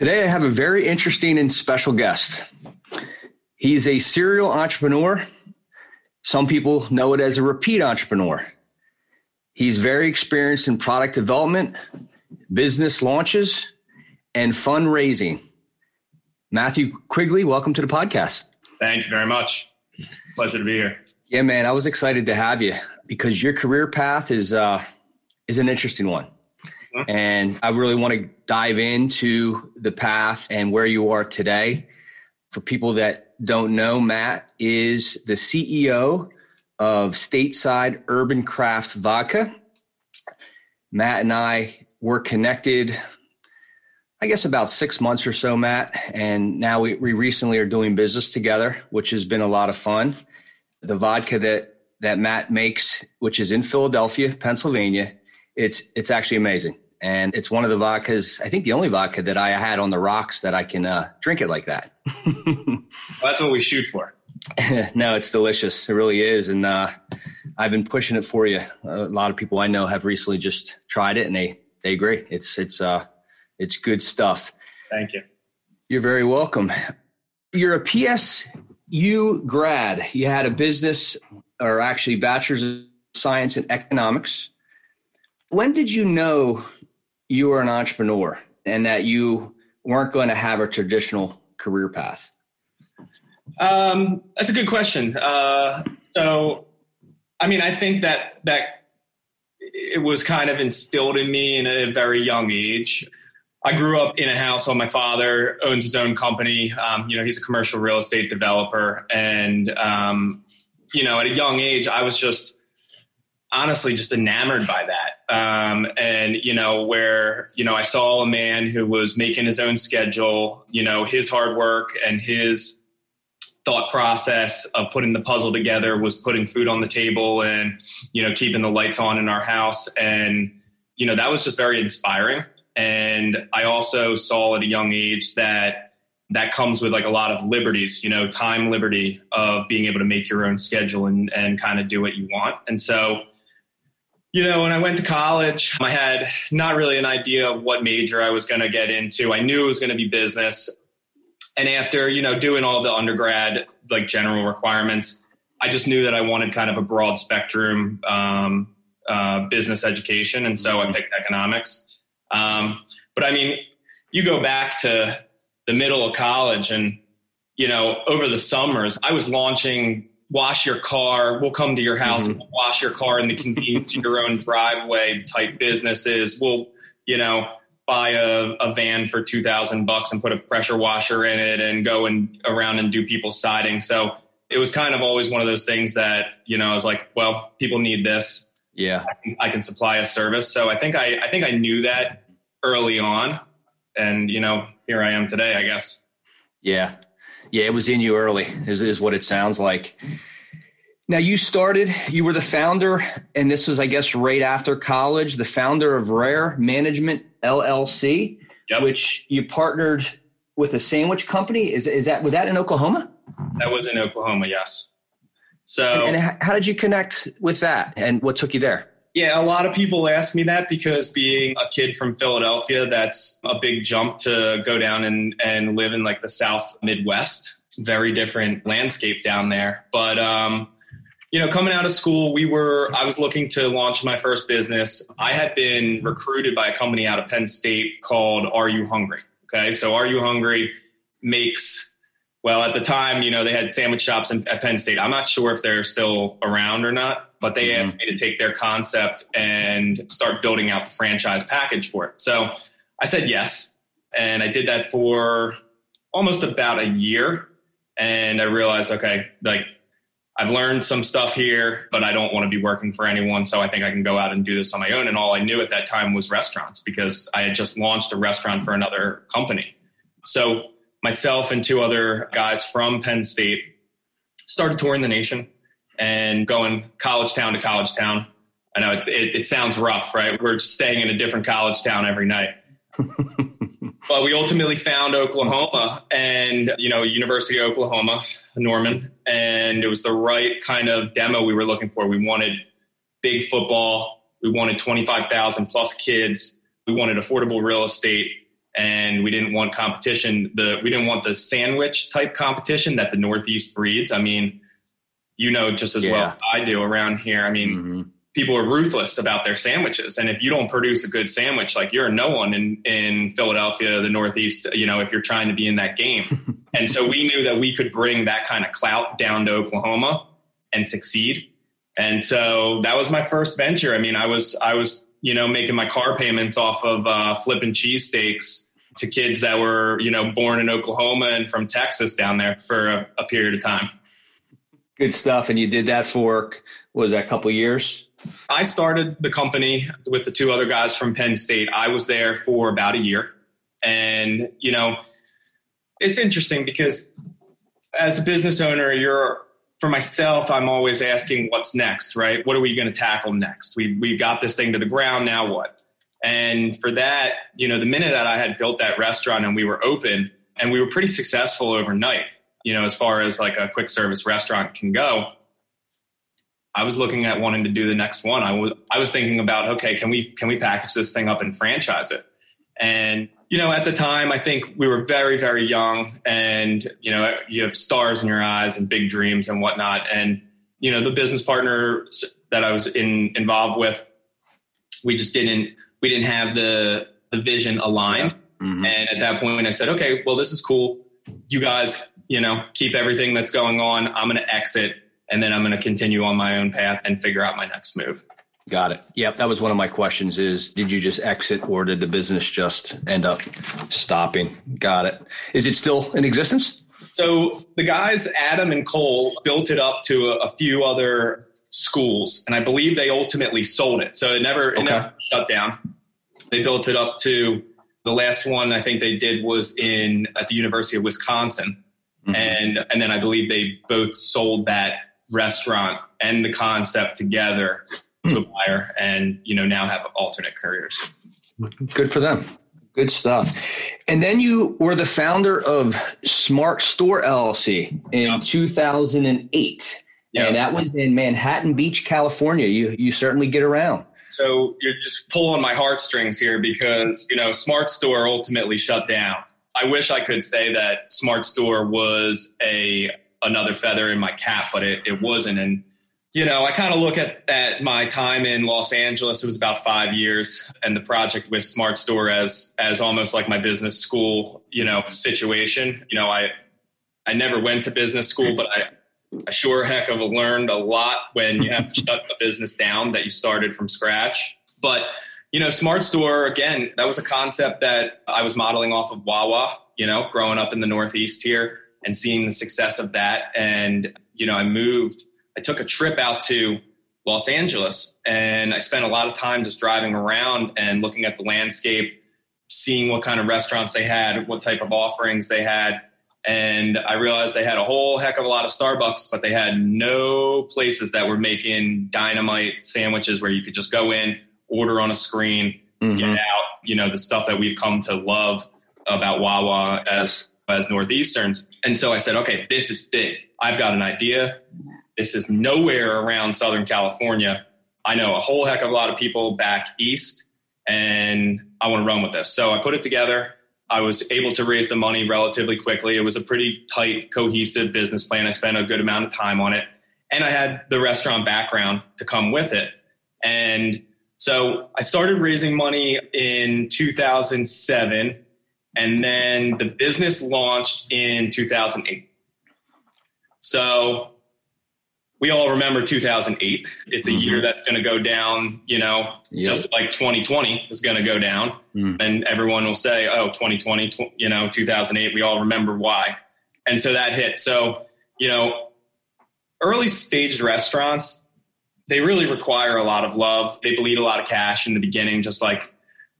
Today, I have a very interesting and special guest. He's a serial entrepreneur. Some people know it as a repeat entrepreneur. He's very experienced in product development, business launches, and fundraising. Matthew Quigley, welcome to the podcast. Thank you very much. Pleasure to be here. Yeah, man, I was excited to have you because your career path is uh, is an interesting one. Mm-hmm. And I really want to dive into the path and where you are today. For people that don't know, Matt is the CEO of Stateside Urban Craft Vodka. Matt and I were connected, I guess, about six months or so, Matt. And now we, we recently are doing business together, which has been a lot of fun. The vodka that that Matt makes, which is in Philadelphia, Pennsylvania, it's it's actually amazing and it's one of the vodkas. I think the only vodka that I had on the rocks that I can uh, drink it like that. well, that's what we shoot for. no, it's delicious. It really is, and uh, I've been pushing it for you. A lot of people I know have recently just tried it, and they they agree. It's it's uh it's good stuff. Thank you. You're very welcome. You're a PSU grad. You had a business, or actually, bachelor's of science in economics. When did you know you were an entrepreneur and that you weren't going to have a traditional career path? Um, that's a good question. Uh, so, I mean, I think that that it was kind of instilled in me in a very young age. I grew up in a house where my father owns his own company. Um, you know, he's a commercial real estate developer, and um, you know, at a young age, I was just honestly just enamored by that. Um, and, you know, where, you know, I saw a man who was making his own schedule, you know, his hard work and his thought process of putting the puzzle together was putting food on the table and, you know, keeping the lights on in our house. And, you know, that was just very inspiring. And I also saw at a young age that that comes with like a lot of liberties, you know, time liberty of being able to make your own schedule and, and kind of do what you want. And so, you know, when I went to college, I had not really an idea of what major I was going to get into. I knew it was going to be business. And after, you know, doing all the undergrad, like general requirements, I just knew that I wanted kind of a broad spectrum um, uh, business education. And so I mm-hmm. picked economics. Um, but I mean, you go back to the middle of college and, you know, over the summers, I was launching wash your car. We'll come to your house mm-hmm. and wash your car in the convenience of your own driveway type businesses. We'll, you know, buy a, a van for 2000 bucks and put a pressure washer in it and go and around and do people's siding. So it was kind of always one of those things that, you know, I was like, well, people need this. Yeah. I can, I can supply a service. So I think I, I think I knew that early on and, you know, here I am today, I guess. Yeah yeah, it was in you early, is, is what it sounds like. Now, you started, you were the founder, and this was, I guess, right after college, the founder of Rare Management LLC, yep. which you partnered with a sandwich company. Is, is that, was that in Oklahoma? That was in Oklahoma, yes. So, and, and how did you connect with that, and what took you there? Yeah, a lot of people ask me that because being a kid from Philadelphia, that's a big jump to go down and, and live in like the South Midwest. Very different landscape down there. But, um, you know, coming out of school, we were, I was looking to launch my first business. I had been recruited by a company out of Penn State called Are You Hungry? Okay. So Are You Hungry makes, well, at the time, you know, they had sandwich shops in, at Penn State. I'm not sure if they're still around or not but they mm-hmm. asked me to take their concept and start building out the franchise package for it. So I said yes. And I did that for almost about a year. And I realized, okay, like I've learned some stuff here, but I don't want to be working for anyone. So I think I can go out and do this on my own. And all I knew at that time was restaurants because I had just launched a restaurant for another company. So myself and two other guys from Penn State started touring the nation and going college town to college town. I know it, it sounds rough, right? We're just staying in a different college town every night. but we ultimately found Oklahoma and, you know, University of Oklahoma, Norman, and it was the right kind of demo we were looking for. We wanted big football. We wanted 25,000 plus kids. We wanted affordable real estate and we didn't want competition. The we didn't want the sandwich type competition that the Northeast breeds. I mean, you know just as yeah. well I do around here. I mean, mm-hmm. people are ruthless about their sandwiches, and if you don't produce a good sandwich, like you're no one in in Philadelphia, the Northeast. You know, if you're trying to be in that game, and so we knew that we could bring that kind of clout down to Oklahoma and succeed. And so that was my first venture. I mean, I was I was you know, making my car payments off of uh, flipping cheesesteaks to kids that were, you know, born in Oklahoma and from Texas down there for a, a period of time. Good stuff. And you did that for, was that a couple years? I started the company with the two other guys from Penn State. I was there for about a year. And, you know, it's interesting because as a business owner, you're for myself, I'm always asking what's next, right? What are we going to tackle next? We we got this thing to the ground. Now what? And for that, you know, the minute that I had built that restaurant and we were open and we were pretty successful overnight, you know, as far as like a quick service restaurant can go, I was looking at wanting to do the next one. I was I was thinking about, okay, can we can we package this thing up and franchise it? And you know, at the time, I think we were very, very young, and you know, you have stars in your eyes and big dreams and whatnot. And you know, the business partner that I was in involved with, we just didn't we didn't have the the vision aligned. Yeah. Mm-hmm. And at that point, I said, okay, well, this is cool. You guys, you know, keep everything that's going on. I'm going to exit, and then I'm going to continue on my own path and figure out my next move. Got it. Yep, that was one of my questions is did you just exit or did the business just end up stopping? Got it. Is it still in existence? So the guys Adam and Cole built it up to a, a few other schools and I believe they ultimately sold it. So it never okay. it never shut down. They built it up to the last one I think they did was in at the University of Wisconsin. Mm-hmm. And and then I believe they both sold that restaurant and the concept together to a buyer and you know now have alternate careers. Good for them. Good stuff. And then you were the founder of smart store llc in 2008 and that was in manhattan beach california. You you certainly get around. So you're just pulling my heartstrings here because you know smart store ultimately shut down i wish i could say that smart store was a another feather in my cap but it, it wasn't and you know, I kind of look at, at my time in Los Angeles. It was about five years, and the project with Smart Store as as almost like my business school, you know, situation. You know, I I never went to business school, but I I sure heck of a learned a lot when you have to shut the business down that you started from scratch. But you know, Smart Store again, that was a concept that I was modeling off of Wawa. You know, growing up in the Northeast here and seeing the success of that, and you know, I moved I took a trip out to Los Angeles and I spent a lot of time just driving around and looking at the landscape, seeing what kind of restaurants they had, what type of offerings they had. And I realized they had a whole heck of a lot of Starbucks, but they had no places that were making dynamite sandwiches where you could just go in, order on a screen, mm-hmm. get out, you know, the stuff that we've come to love about Wawa as as Northeasterns. And so I said, okay, this is big. I've got an idea. This is nowhere around Southern California. I know a whole heck of a lot of people back east, and I want to run with this. So I put it together. I was able to raise the money relatively quickly. It was a pretty tight, cohesive business plan. I spent a good amount of time on it. And I had the restaurant background to come with it. And so I started raising money in 2007, and then the business launched in 2008. So we all remember 2008. It's a mm-hmm. year that's going to go down, you know, yep. just like 2020 is going to go down. Mm. And everyone will say, oh, 2020, tw- you know, 2008, we all remember why. And so that hit. So, you know, early staged restaurants, they really require a lot of love. They bleed a lot of cash in the beginning, just like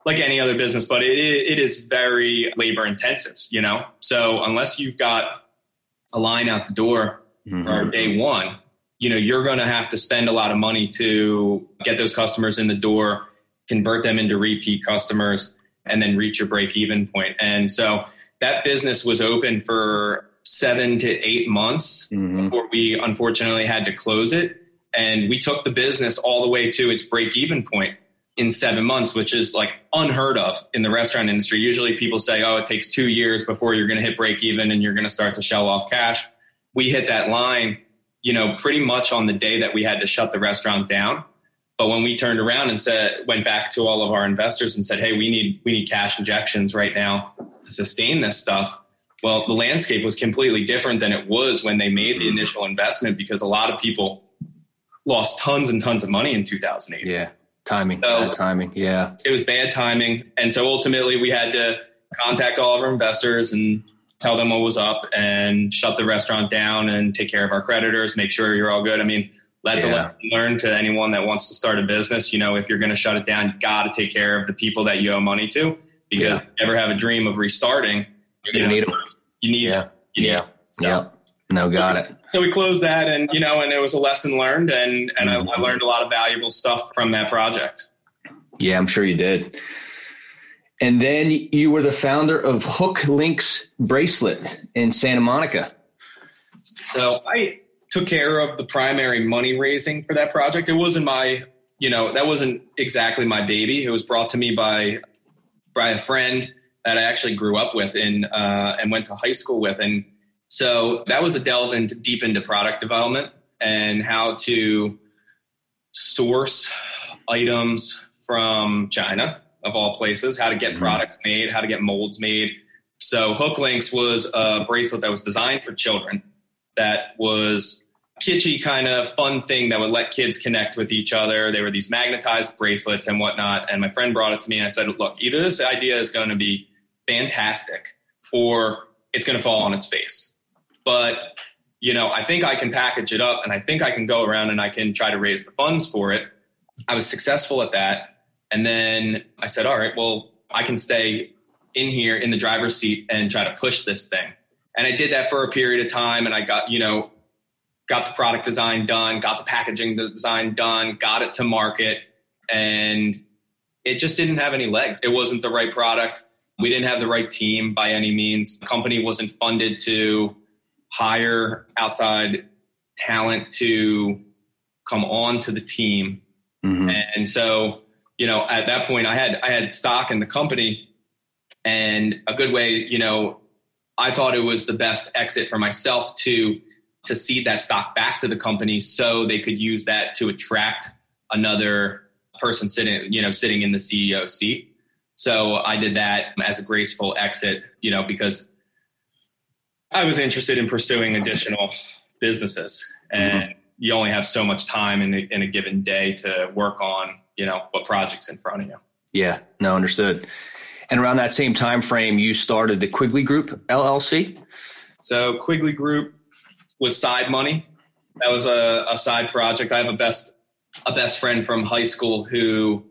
like any other business, but it, it is very labor intensive, you know? So unless you've got a line out the door mm-hmm. for day one, you know you're going to have to spend a lot of money to get those customers in the door convert them into repeat customers and then reach your break even point. and so that business was open for seven to eight months mm-hmm. before we unfortunately had to close it and we took the business all the way to its break even point in seven months which is like unheard of in the restaurant industry usually people say oh it takes two years before you're going to hit break even and you're going to start to shell off cash we hit that line you know, pretty much on the day that we had to shut the restaurant down. But when we turned around and said, went back to all of our investors and said, "Hey, we need we need cash injections right now to sustain this stuff." Well, the landscape was completely different than it was when they made the mm. initial investment because a lot of people lost tons and tons of money in 2008. Yeah, timing, so, bad timing. Yeah, it was bad timing, and so ultimately we had to contact all of our investors and tell them what was up and shut the restaurant down and take care of our creditors, make sure you're all good. I mean, that's yeah. a lesson learned to anyone that wants to start a business. You know, if you're going to shut it down, you got to take care of the people that you owe money to because yeah. you ever have a dream of restarting, you're need them. You need, yeah. You need yeah. So, yeah. No, got it. So we closed that and, you know, and it was a lesson learned and, and mm-hmm. I, I learned a lot of valuable stuff from that project. Yeah, I'm sure you did. And then you were the founder of Hook Links Bracelet in Santa Monica. So I took care of the primary money raising for that project. It wasn't my, you know, that wasn't exactly my baby. It was brought to me by by a friend that I actually grew up with in uh, and went to high school with, and so that was a delve into deep into product development and how to source items from China of all places, how to get mm-hmm. products made, how to get molds made. So Hook Links was a bracelet that was designed for children that was kitschy kind of fun thing that would let kids connect with each other. They were these magnetized bracelets and whatnot. And my friend brought it to me and I said, look, either this idea is going to be fantastic or it's going to fall on its face. But, you know, I think I can package it up and I think I can go around and I can try to raise the funds for it. I was successful at that. And then I said, all right, well, I can stay in here in the driver's seat and try to push this thing. And I did that for a period of time and I got, you know, got the product design done, got the packaging design done, got it to market, and it just didn't have any legs. It wasn't the right product. We didn't have the right team by any means. The company wasn't funded to hire outside talent to come on to the team. Mm-hmm. And so you know, at that point I had I had stock in the company and a good way, you know, I thought it was the best exit for myself to to cede that stock back to the company so they could use that to attract another person sitting, you know, sitting in the CEO seat. So I did that as a graceful exit, you know, because I was interested in pursuing additional businesses and mm-hmm. you only have so much time in a, in a given day to work on you know what projects in front of you. Yeah no understood. And around that same time frame you started the quigley group llc so quigley group was side money. That was a, a side project. I have a best a best friend from high school who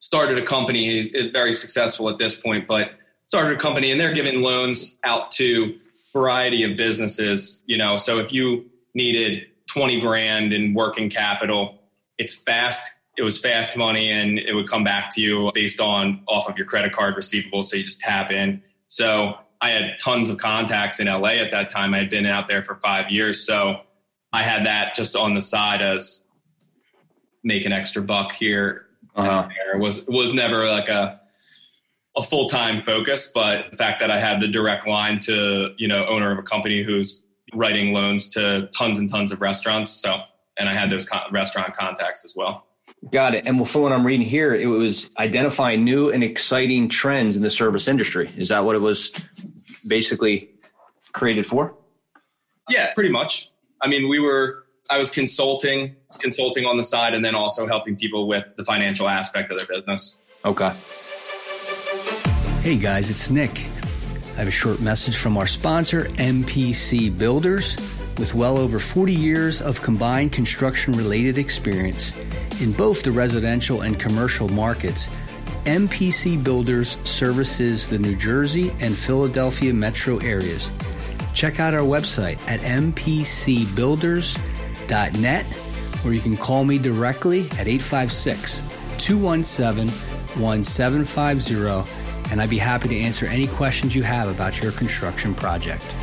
started a company. Very successful at this point but started a company and they're giving loans out to variety of businesses you know so if you needed 20 grand in working capital it's fast it was fast money and it would come back to you based on off of your credit card receivable. So you just tap in. So I had tons of contacts in LA at that time. I had been out there for five years. So I had that just on the side as make an extra buck here. Uh-huh. It was it was never like a a full time focus, but the fact that I had the direct line to you know owner of a company who's writing loans to tons and tons of restaurants. So and I had those con- restaurant contacts as well. Got it. And from what I'm reading here, it was identifying new and exciting trends in the service industry. Is that what it was basically created for? Yeah, pretty much. I mean, we were I was consulting, consulting on the side, and then also helping people with the financial aspect of their business. Okay. Hey guys, it's Nick. I have a short message from our sponsor, MPC Builders. With well over 40 years of combined construction related experience in both the residential and commercial markets, MPC Builders services the New Jersey and Philadelphia metro areas. Check out our website at mpcbuilders.net or you can call me directly at 856 217 1750 and I'd be happy to answer any questions you have about your construction project.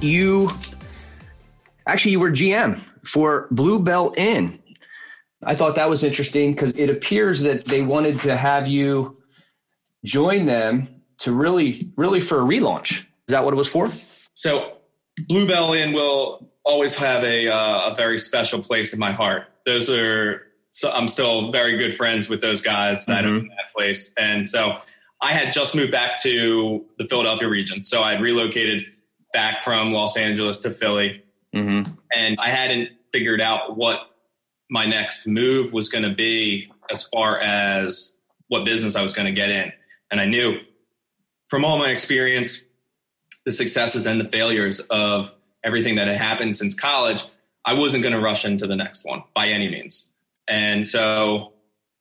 You actually you were GM for Bluebell Inn. I thought that was interesting because it appears that they wanted to have you join them to really, really for a relaunch. Is that what it was for? So, Bluebell Inn will always have a, uh, a very special place in my heart. Those are, so I'm still very good friends with those guys that mm-hmm. that place. And so, I had just moved back to the Philadelphia region. So, I had relocated back from Los Angeles to Philly. Mm-hmm. And I hadn't figured out what my next move was going to be as far as what business I was going to get in. And I knew from all my experience, the successes and the failures of everything that had happened since college, I wasn't going to rush into the next one by any means. And so,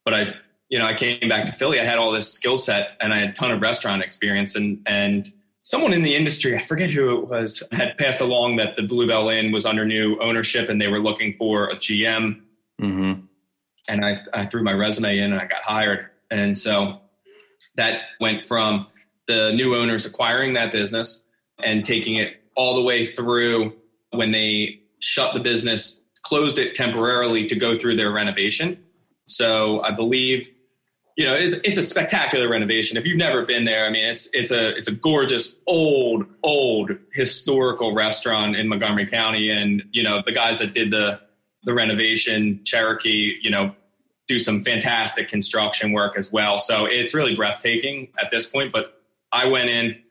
but I, you know, I came back to Philly. I had all this skill set and I had a ton of restaurant experience and, and someone in the industry, I forget who it was, had passed along that the Bluebell Inn was under new ownership and they were looking for a GM. Mm-hmm. And I, I threw my resume in and I got hired. And so that went from the new owners acquiring that business and taking it all the way through when they shut the business, closed it temporarily to go through their renovation. So I believe, you know, it's, it's a spectacular renovation. If you've never been there, I mean, it's it's a it's a gorgeous old old historical restaurant in Montgomery County, and you know the guys that did the the renovation, Cherokee, you know, do some fantastic construction work as well. So it's really breathtaking at this point. But I went in,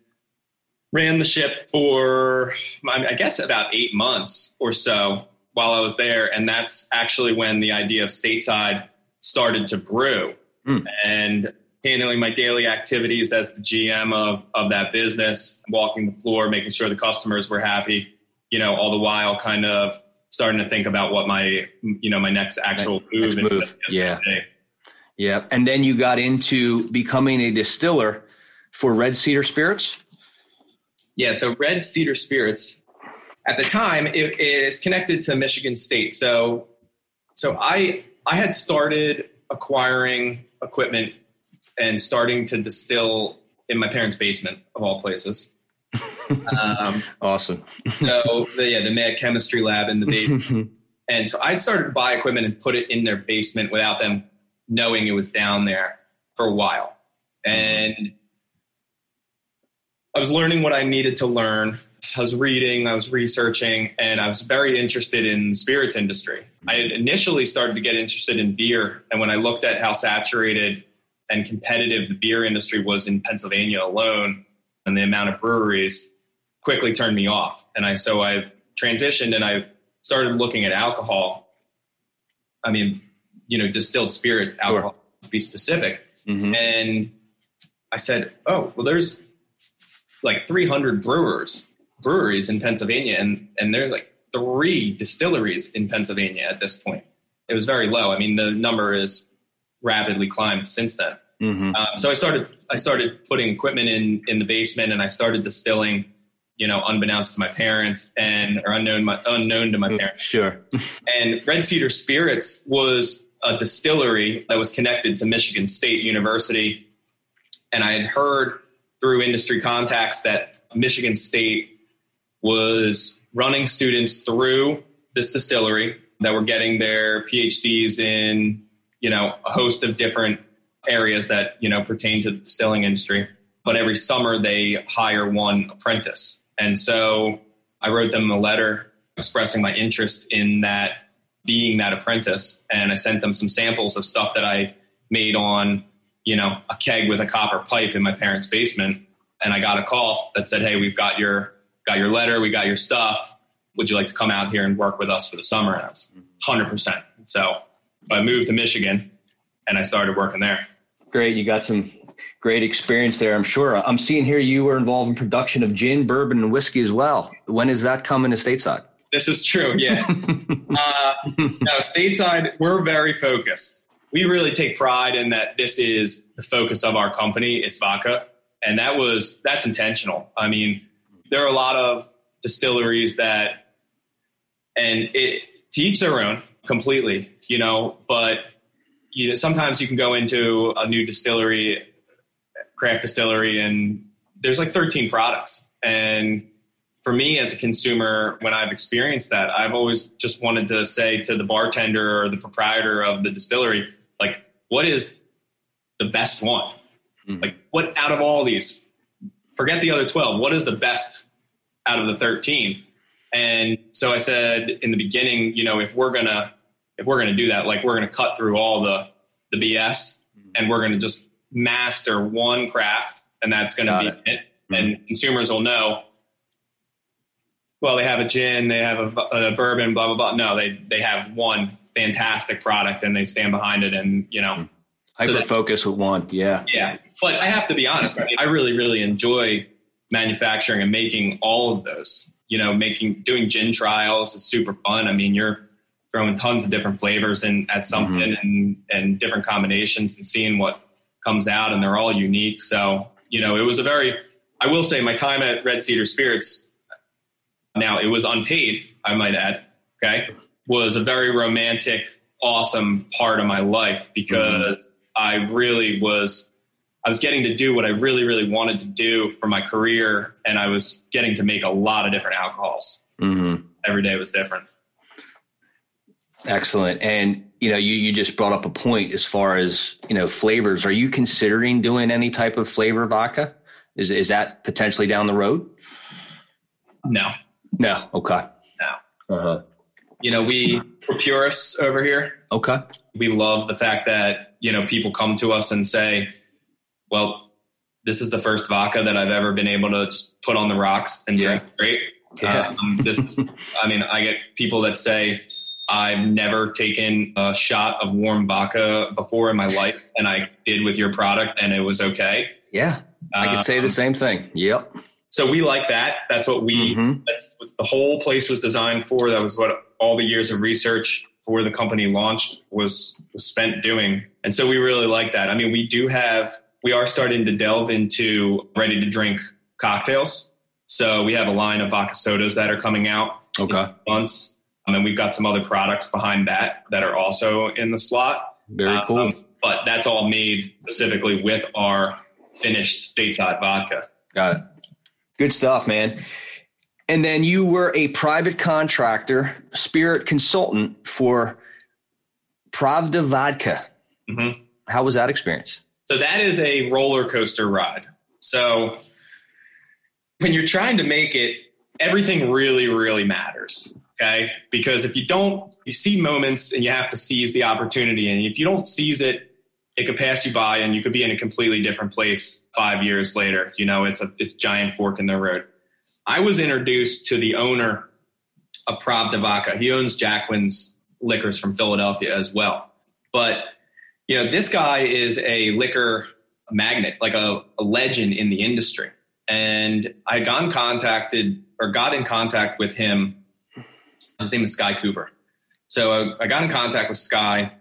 ran the ship for, I guess, about eight months or so while I was there. And that's actually when the idea of stateside started to brew. Mm. And handling my daily activities as the GM of, of that business, walking the floor, making sure the customers were happy, you know, all the while kind of starting to think about what my, you know, my next actual move. Next move. Yeah. Yeah. And then you got into becoming a distiller for Red Cedar Spirits? Yeah, so Red Cedar Spirits, at the time, it is connected to Michigan State. So, so I I had started acquiring equipment and starting to distill in my parents' basement of all places. Um, awesome. so the, yeah, the mad chemistry lab in the basement. and so I'd started to buy equipment and put it in their basement without them knowing it was down there for a while. And I was learning what I needed to learn. I was reading, I was researching, and I was very interested in the spirits industry. I had initially started to get interested in beer, and when I looked at how saturated and competitive the beer industry was in Pennsylvania alone, and the amount of breweries, quickly turned me off. And I so I transitioned and I started looking at alcohol. I mean, you know, distilled spirit alcohol sure. to be specific. Mm-hmm. And I said, "Oh, well, there's like 300 brewers breweries in Pennsylvania, and and there's like three distilleries in Pennsylvania at this point. It was very low. I mean, the number is rapidly climbed since then. Mm-hmm. Um, so I started I started putting equipment in in the basement, and I started distilling. You know, unbeknownst to my parents and or unknown my, unknown to my mm, parents. Sure. and Red Cedar Spirits was a distillery that was connected to Michigan State University, and I had heard through industry contacts that Michigan State was running students through this distillery that were getting their PhDs in, you know, a host of different areas that, you know, pertain to the distilling industry. But every summer they hire one apprentice. And so I wrote them a letter expressing my interest in that being that apprentice. And I sent them some samples of stuff that I made on you know, a keg with a copper pipe in my parents' basement. And I got a call that said, Hey, we've got your got your letter, we got your stuff. would you like to come out here and work with us for the summer? And I was 100%. So I moved to Michigan and I started working there. Great. You got some great experience there, I'm sure. I'm seeing here you were involved in production of gin, bourbon, and whiskey as well. When is that coming to stateside? This is true. Yeah. uh, no, stateside, we're very focused. We really take pride in that this is the focus of our company. It's vodka. And that was, that's intentional. I mean, there are a lot of distilleries that, and it, to each their own completely, you know, but you know, sometimes you can go into a new distillery, craft distillery, and there's like 13 products. And for me as a consumer, when I've experienced that, I've always just wanted to say to the bartender or the proprietor of the distillery, like, what is the best one? Mm-hmm. Like, what out of all these, forget the other 12, what is the best out of the 13? And so I said in the beginning, you know, if we're going to, if we're going to do that, like we're going to cut through all the, the BS mm-hmm. and we're going to just master one craft and that's going to be it. it. Mm-hmm. And consumers will know, well, they have a gin, they have a, a, bourbon, blah, blah, blah. No, they, they have one fantastic product and they stand behind it. And, you know, hyper so focus with one. Yeah. Yeah. But I have to be honest. I mean, I really, really enjoy manufacturing and making all of those, you know, making, doing gin trials is super fun. I mean, you're, throwing tons of different flavors in at something mm-hmm. and, and different combinations and seeing what comes out and they're all unique. So, you know, it was a very, I will say my time at Red Cedar Spirits, now it was unpaid, I might add, okay, was a very romantic, awesome part of my life because mm-hmm. I really was, I was getting to do what I really, really wanted to do for my career. And I was getting to make a lot of different alcohols. Mm-hmm. Every day was different. Excellent. And you know, you you just brought up a point as far as you know flavors. Are you considering doing any type of flavor vodka? Is is that potentially down the road? No. No. Okay. No. Uh huh. You know, we we're purists over here. Okay. We love the fact that you know people come to us and say, "Well, this is the first vodka that I've ever been able to just put on the rocks and yeah. drink straight." Yeah. Um, this, is, I mean, I get people that say, I've never taken a shot of warm vodka before in my life, and I did with your product, and it was okay. Yeah, I could say the um, same thing. Yep. So we like that. That's what we. Mm-hmm. That's what the whole place was designed for. That was what all the years of research for the company launched was was spent doing, and so we really like that. I mean, we do have. We are starting to delve into ready to drink cocktails. So we have a line of vodka sodas that are coming out. Okay. months and then we've got some other products behind that that are also in the slot. Very cool. Um, but that's all made specifically with our finished stateside vodka. Got it. Good stuff, man. And then you were a private contractor, spirit consultant for Pravda Vodka. Mm-hmm. How was that experience? So that is a roller coaster ride. So when you're trying to make it, everything really, really matters. Okay. Because if you don't, you see moments and you have to seize the opportunity. And if you don't seize it, it could pass you by and you could be in a completely different place five years later. You know, it's a, it's a giant fork in the road. I was introduced to the owner of Pravda Vodka. He owns Jacquin's liquors from Philadelphia as well. But, you know, this guy is a liquor magnet, like a, a legend in the industry. And I got contacted or got in contact with him his name is Sky Cooper. So I, I got in contact with Sky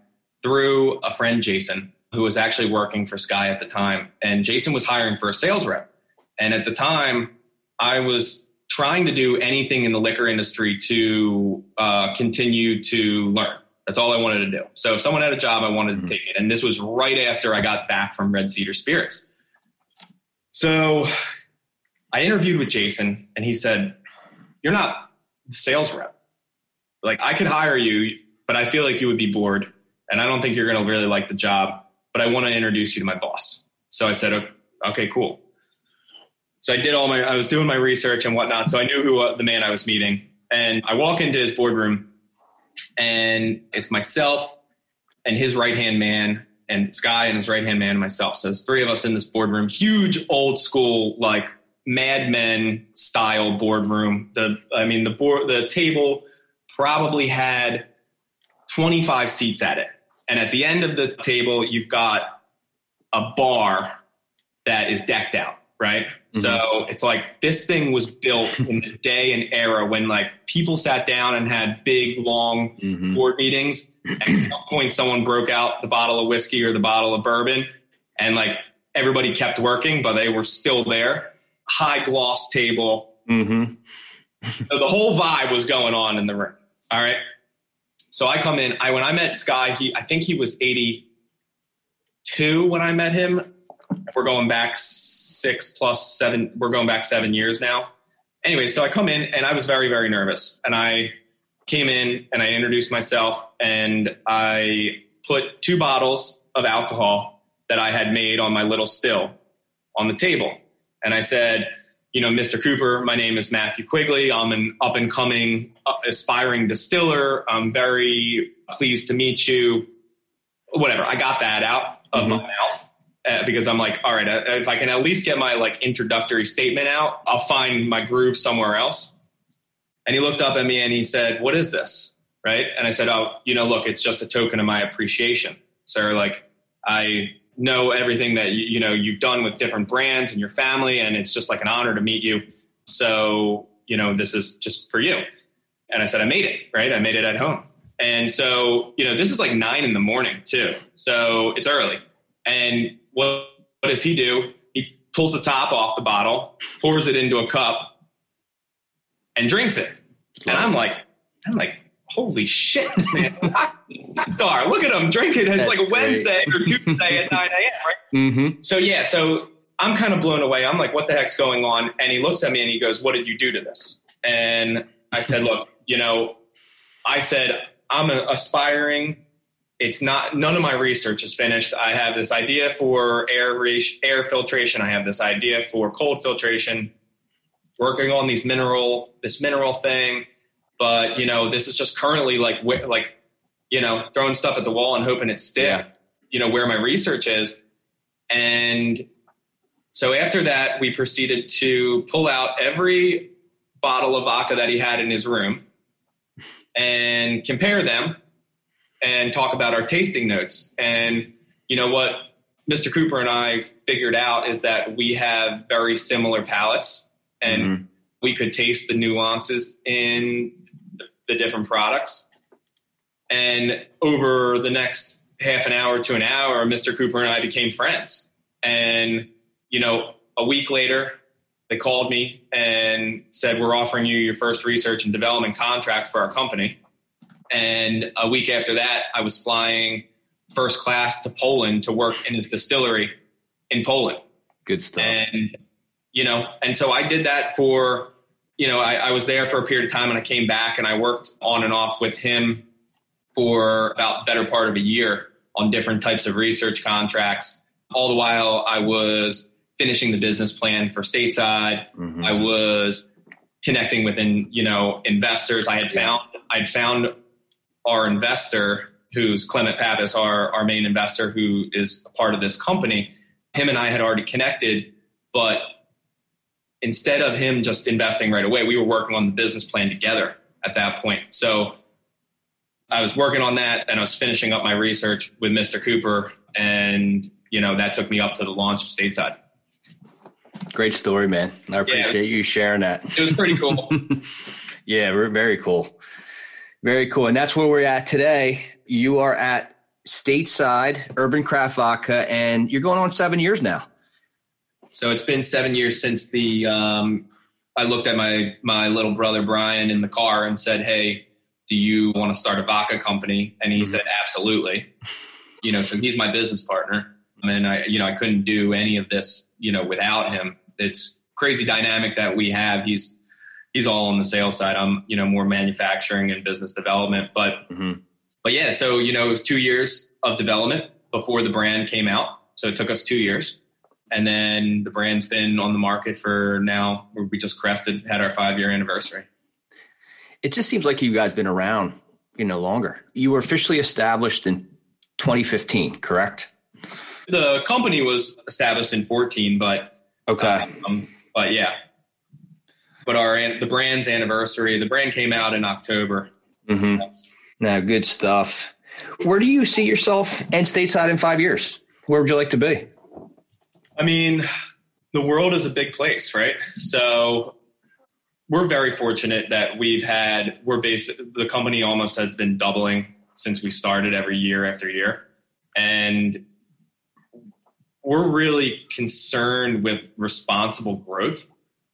through a friend, Jason, who was actually working for Sky at the time. And Jason was hiring for a sales rep. And at the time, I was trying to do anything in the liquor industry to uh, continue to learn. That's all I wanted to do. So if someone had a job, I wanted mm-hmm. to take it. And this was right after I got back from Red Cedar Spirits. So I interviewed with Jason, and he said, You're not the sales rep like I could hire you, but I feel like you would be bored and I don't think you're going to really like the job, but I want to introduce you to my boss. So I said, okay, cool. So I did all my, I was doing my research and whatnot. So I knew who uh, the man I was meeting. And I walk into his boardroom and it's myself and his right hand man and Sky and his right hand man and myself. So there's three of us in this boardroom, huge old school, like Mad Men style boardroom. The I mean the board the table probably had 25 seats at it. And at the end of the table, you've got a bar that is decked out, right? Mm-hmm. So it's like this thing was built in the day and era when like people sat down and had big, long mm-hmm. board meetings. And at some point, someone broke out the bottle of whiskey or the bottle of bourbon, and like everybody kept working, but they were still there. High gloss table. Mm-hmm. so the whole vibe was going on in the room. All right. So I come in. I when I met Sky, he I think he was 82 when I met him. We're going back six plus seven. We're going back seven years now. Anyway, so I come in and I was very very nervous, and I came in and I introduced myself and I put two bottles of alcohol that I had made on my little still on the table, and I said you know, Mr. Cooper, my name is Matthew Quigley. I'm an up and coming uh, aspiring distiller. I'm very pleased to meet you. Whatever. I got that out of mm-hmm. my mouth uh, because I'm like, all right, uh, if I can at least get my like introductory statement out, I'll find my groove somewhere else. And he looked up at me and he said, what is this? Right. And I said, oh, you know, look, it's just a token of my appreciation. So like, I know everything that you, you know you've done with different brands and your family, and it's just like an honor to meet you. So you know this is just for you. And I said I made it right. I made it at home. And so you know this is like nine in the morning too. So it's early. And what what does he do? He pulls the top off the bottle, pours it into a cup, and drinks it. And I'm like, I'm like, holy shit, this man, star. Look at him drinking. It's That's like a Wednesday great. or Tuesday at 9 a.m., right? Mm-hmm. So, yeah, so I'm kind of blown away. I'm like, what the heck's going on? And he looks at me and he goes, what did you do to this? And I said, look, you know, I said, I'm aspiring. It's not, none of my research is finished. I have this idea for air, air filtration. I have this idea for cold filtration, working on these mineral, this mineral thing but you know this is just currently like like you know throwing stuff at the wall and hoping it stick yeah. you know where my research is and so after that we proceeded to pull out every bottle of vodka that he had in his room and compare them and talk about our tasting notes and you know what mr cooper and i figured out is that we have very similar palates and mm-hmm. we could taste the nuances in the different products. And over the next half an hour to an hour, Mr. Cooper and I became friends. And, you know, a week later, they called me and said, We're offering you your first research and development contract for our company. And a week after that, I was flying first class to Poland to work in a distillery in Poland. Good stuff. And, you know, and so I did that for you know, I, I was there for a period of time and I came back and I worked on and off with him for about better part of a year on different types of research contracts. All the while I was finishing the business plan for stateside. Mm-hmm. I was connecting with, in, you know, investors. I had found, I'd found our investor who's Clement Pappas, our, our main investor who is a part of this company. Him and I had already connected, but instead of him just investing right away, we were working on the business plan together at that point. So I was working on that and I was finishing up my research with Mr. Cooper. And, you know, that took me up to the launch of Stateside. Great story, man. I appreciate yeah, you sharing that. It was pretty cool. yeah, we're very cool. Very cool. And that's where we're at today. You are at Stateside Urban Craft Vodka, and you're going on seven years now. So it's been seven years since the um, I looked at my my little brother Brian in the car and said, "Hey, do you want to start a vodka company?" And he mm-hmm. said, "Absolutely." You know, so he's my business partner, and I, you know, I couldn't do any of this, you know, without him. It's crazy dynamic that we have. He's he's all on the sales side. I'm, you know, more manufacturing and business development. But mm-hmm. but yeah, so you know, it was two years of development before the brand came out. So it took us two years and then the brand's been on the market for now we just crested had our five year anniversary it just seems like you guys been around you know longer you were officially established in 2015 correct the company was established in 14 but okay um, but yeah. But our the brand's anniversary, the brand came out in October. Mm-hmm. Now, good stuff. Where do you see yourself and stateside in five years? Where would you like to be? I mean, the world is a big place, right? So we're very fortunate that we've had we're basic the company almost has been doubling since we started every year after year. And we're really concerned with responsible growth.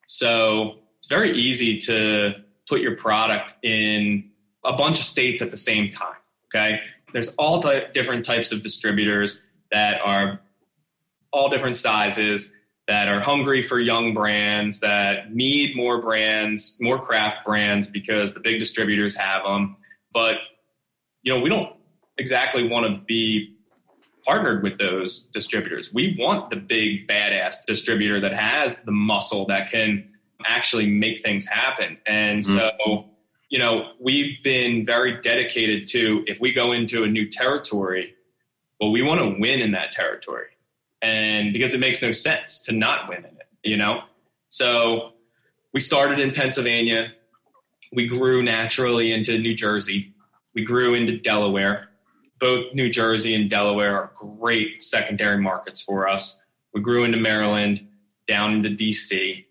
So it's very easy to put your product in a bunch of states at the same time okay? There's all different types of distributors that are all different sizes that are hungry for young brands that need more brands, more craft brands because the big distributors have them. But you know, we don't exactly want to be partnered with those distributors. We want the big badass distributor that has the muscle that can actually make things happen. And mm-hmm. so, you know, we've been very dedicated to if we go into a new territory, well, we want to win in that territory and because it makes no sense to not win in it, you know? So we started in Pennsylvania. We grew naturally into New Jersey. We grew into Delaware. Both New Jersey and Delaware are great secondary markets for us. We grew into Maryland, down into DC.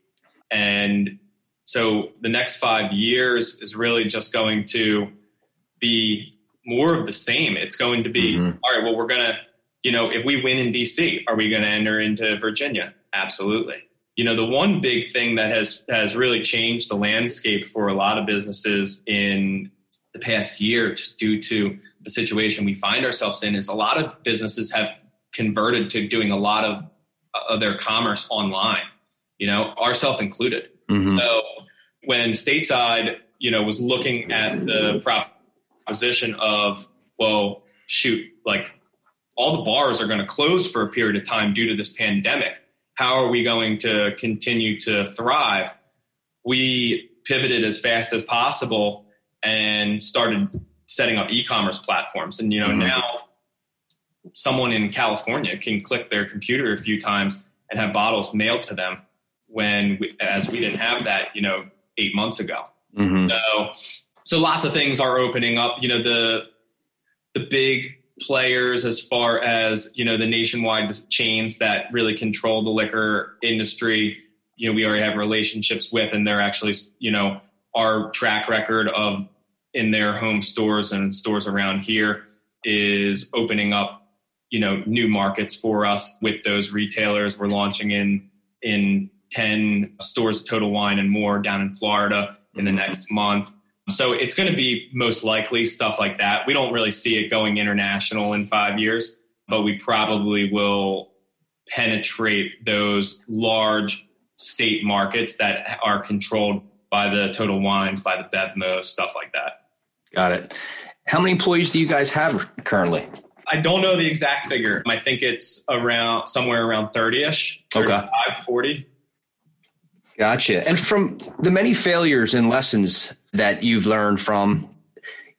And so the next five years is really just going to be more of the same. It's going to be, mm-hmm. all right, well, we're going to you know, if we win in DC, are we going to enter into Virginia? Absolutely. You know, the one big thing that has has really changed the landscape for a lot of businesses in the past year, just due to the situation we find ourselves in, is a lot of businesses have converted to doing a lot of, of their commerce online. You know, ourselves included. Mm-hmm. So when stateside, you know, was looking at the proposition of, well, shoot, like all the bars are going to close for a period of time due to this pandemic. How are we going to continue to thrive? We pivoted as fast as possible and started setting up e-commerce platforms. And you know, mm-hmm. now someone in California can click their computer a few times and have bottles mailed to them when we, as we didn't have that, you know, 8 months ago. Mm-hmm. So so lots of things are opening up, you know, the the big players as far as you know the nationwide chains that really control the liquor industry. You know we already have relationships with and they're actually you know our track record of in their home stores and stores around here is opening up you know new markets for us with those retailers. We're launching in in 10 stores total wine and more down in florida in the mm-hmm. next month so it's going to be most likely stuff like that. We don't really see it going international in five years, but we probably will penetrate those large state markets that are controlled by the Total Wines, by the Bevmo, stuff like that. Got it. How many employees do you guys have currently? I don't know the exact figure. I think it's around somewhere around 30 ish, okay. 40. Gotcha. And from the many failures and lessons that you've learned from,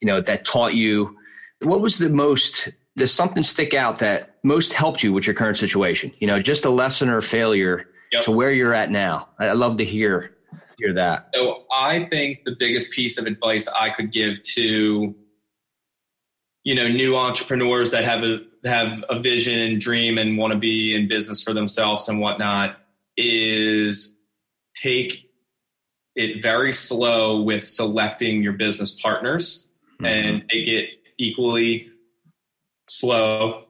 you know, that taught you, what was the most, does something stick out that most helped you with your current situation? You know, just a lesson or failure yep. to where you're at now. I love to hear hear that. So I think the biggest piece of advice I could give to you know new entrepreneurs that have a have a vision and dream and want to be in business for themselves and whatnot is take it very slow with selecting your business partners mm-hmm. and take it equally slow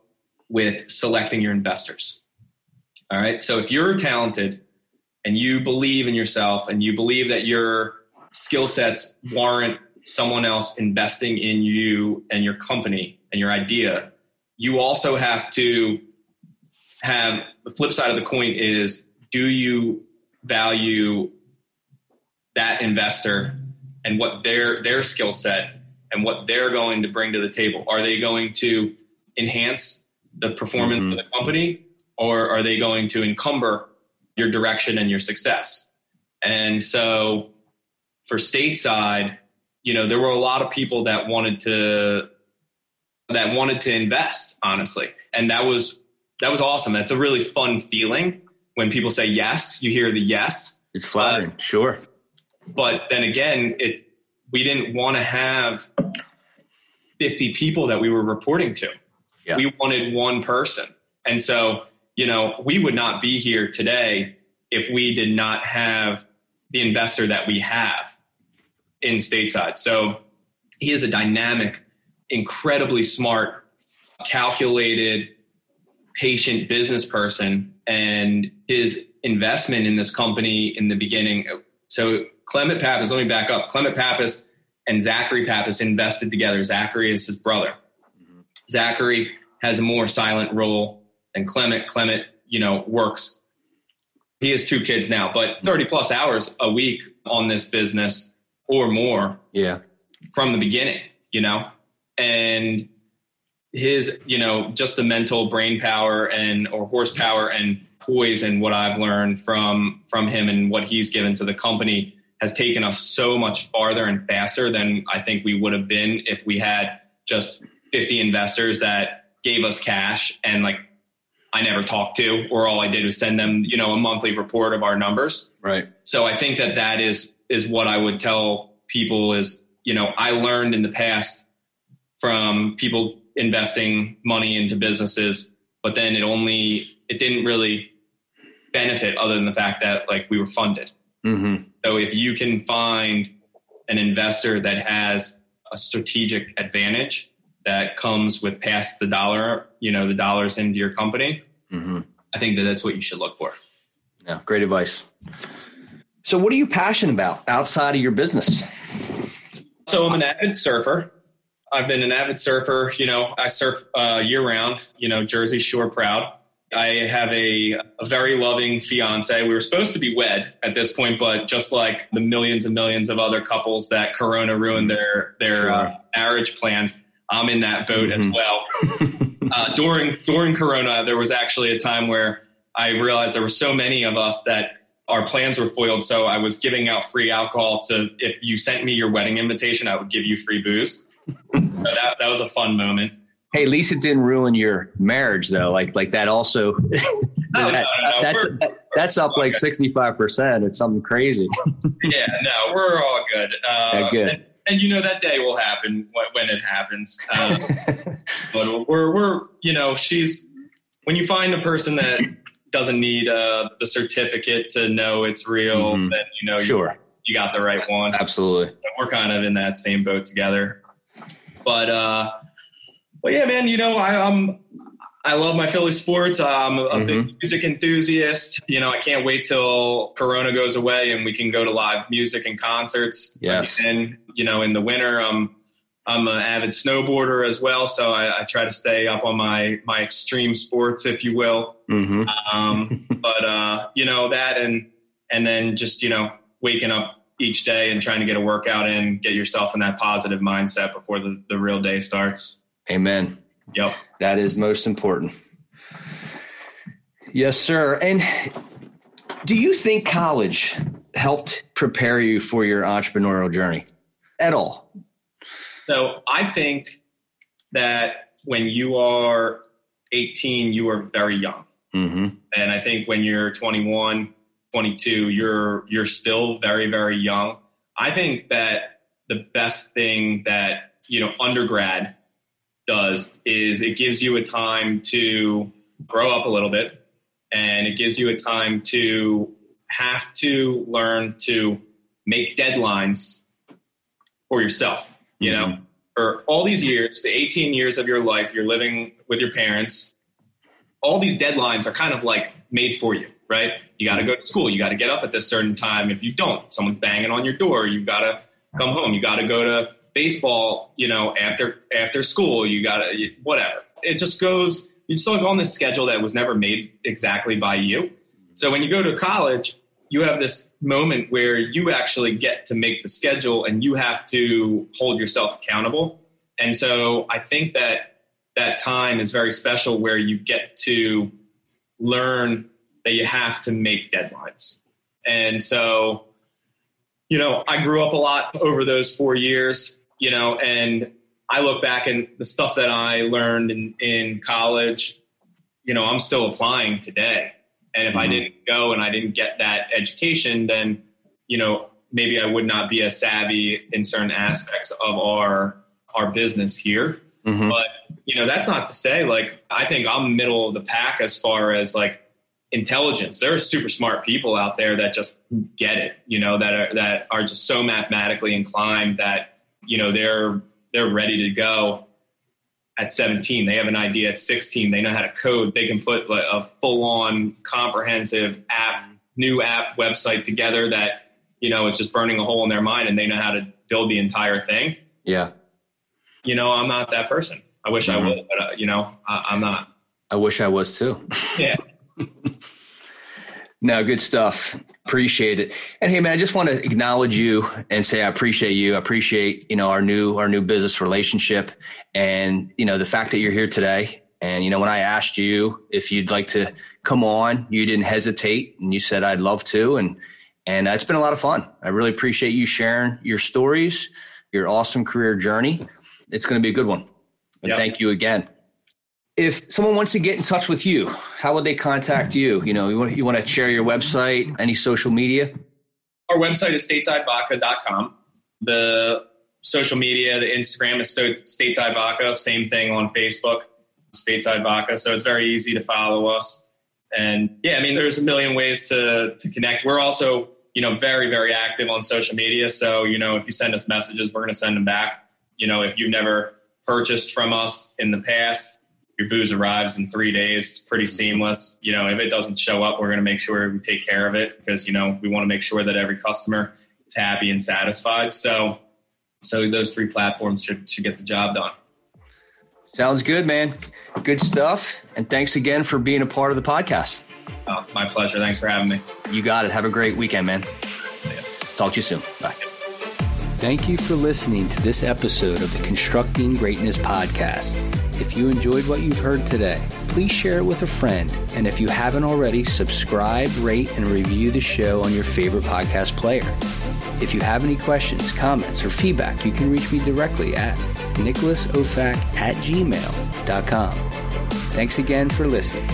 with selecting your investors. All right. So if you're talented and you believe in yourself and you believe that your skill sets warrant someone else investing in you and your company and your idea, you also have to have the flip side of the coin is do you value that investor and what their their skill set and what they're going to bring to the table. Are they going to enhance the performance mm-hmm. of the company or are they going to encumber your direction and your success? And so for stateside, you know, there were a lot of people that wanted to that wanted to invest, honestly. And that was that was awesome. That's a really fun feeling when people say yes, you hear the yes. It's flattering, uh, sure. But then again, it we didn't want to have 50 people that we were reporting to. Yeah. We wanted one person. And so, you know, we would not be here today if we did not have the investor that we have in stateside. So he is a dynamic, incredibly smart, calculated, patient business person. And his investment in this company in the beginning. So Clement Pappas, let me back up. Clement Pappas and Zachary Pappas invested together. Zachary is his brother. Mm-hmm. Zachary has a more silent role than Clement. Clement, you know, works. He has two kids now, but 30 plus hours a week on this business or more. Yeah. From the beginning, you know, and his, you know, just the mental brain power and or horsepower and poise and what I've learned from from him and what he's given to the company has taken us so much farther and faster than I think we would have been if we had just 50 investors that gave us cash and like I never talked to, or all I did was send them, you know, a monthly report of our numbers. Right. So I think that that is is what I would tell people is, you know, I learned in the past from people investing money into businesses, but then it only it didn't really benefit other than the fact that like we were funded. Mm-hmm. So if you can find an investor that has a strategic advantage that comes with past the dollar, you know, the dollars into your company, mm-hmm. I think that that's what you should look for. Yeah, great advice. So, what are you passionate about outside of your business? So, I'm an avid surfer. I've been an avid surfer. You know, I surf uh, year round. You know, Jersey Shore proud. I have a, a very loving fiance. We were supposed to be wed at this point, but just like the millions and millions of other couples that Corona ruined their their sure. uh, marriage plans, I'm in that boat mm-hmm. as well. uh, during during Corona, there was actually a time where I realized there were so many of us that our plans were foiled. So I was giving out free alcohol to if you sent me your wedding invitation, I would give you free booze. so that that was a fun moment. Hey, at least it didn't ruin your marriage, though. Like, like that also. No, that, no, no, that's we're, that's up like five percent. It's something crazy. yeah, no, we're all good. Uh, yeah, good. And, and, you know that day will happen when it happens. Um, but we're we're you know she's when you find a person that doesn't need uh, the certificate to know it's real, mm-hmm. then you know sure. you, you got the right one. Absolutely. So we're kind of in that same boat together. But uh, but yeah, man, you know, I, am I love my Philly sports. I'm a mm-hmm. big music enthusiast. You know, I can't wait till Corona goes away and we can go to live music and concerts. Yes. And you know, in the winter, I'm I'm an avid snowboarder as well, so I, I try to stay up on my my extreme sports, if you will. Mm-hmm. Um, but uh, you know that, and and then just you know waking up each day and trying to get a workout in, get yourself in that positive mindset before the, the real day starts. Amen. Yep. That is most important. Yes, sir. And do you think college helped prepare you for your entrepreneurial journey at all? So I think that when you are 18, you are very young. Mm-hmm. And I think when you're 21, 22, you're you're still very, very young. I think that the best thing that, you know, undergrad does is it gives you a time to grow up a little bit and it gives you a time to have to learn to make deadlines for yourself you mm-hmm. know for all these years the 18 years of your life you're living with your parents all these deadlines are kind of like made for you right? You got to go to school you got to get up at this certain time. If you don't someone's banging on your door you got to come home you got to go to baseball, you know, after after school, you got to whatever. It just goes. You just go on this schedule that was never made exactly by you. So when you go to college, you have this moment where you actually get to make the schedule and you have to hold yourself accountable. And so I think that that time is very special where you get to learn that you have to make deadlines. And so, you know, I grew up a lot over those four years you know, and I look back and the stuff that I learned in, in college, you know, I'm still applying today. And if mm-hmm. I didn't go and I didn't get that education, then, you know, maybe I would not be as savvy in certain aspects of our our business here. Mm-hmm. But you know, that's not to say like I think I'm middle of the pack as far as like intelligence. There are super smart people out there that just get it, you know, that are that are just so mathematically inclined that, you know, they're they're ready to go at 17. They have an idea at 16. They know how to code. They can put a full on comprehensive app, new app website together that, you know, is just burning a hole in their mind and they know how to build the entire thing. Yeah. You know, I'm not that person. I wish mm-hmm. I would, but, uh, you know, I, I'm not. I wish I was too. Yeah. no, good stuff. Appreciate it. And hey, man, I just want to acknowledge you and say I appreciate you. I appreciate you know our new our new business relationship, and you know the fact that you're here today. And you know when I asked you if you'd like to come on, you didn't hesitate, and you said I'd love to. And and it's been a lot of fun. I really appreciate you sharing your stories, your awesome career journey. It's going to be a good one. And yep. thank you again if someone wants to get in touch with you, how would they contact you? You know, you want, you want to share your website, any social media? Our website is statesidevodka.com. The social media, the Instagram is Stateside Vodka. Same thing on Facebook, Stateside Vodka. So it's very easy to follow us. And yeah, I mean, there's a million ways to to connect. We're also, you know, very very active on social media. So you know, if you send us messages, we're going to send them back. You know, if you've never purchased from us in the past, your booze arrives in three days. It's pretty seamless. You know, if it doesn't show up, we're going to make sure we take care of it because, you know, we want to make sure that every customer is happy and satisfied. So, so those three platforms should, should get the job done. Sounds good, man. Good stuff. And thanks again for being a part of the podcast. Oh, my pleasure. Thanks for having me. You got it. Have a great weekend, man. Talk to you soon. Bye. Thank you for listening to this episode of the Constructing Greatness podcast. If you enjoyed what you've heard today, please share it with a friend. And if you haven't already, subscribe, rate, and review the show on your favorite podcast player. If you have any questions, comments, or feedback, you can reach me directly at nicholasofac at gmail.com. Thanks again for listening.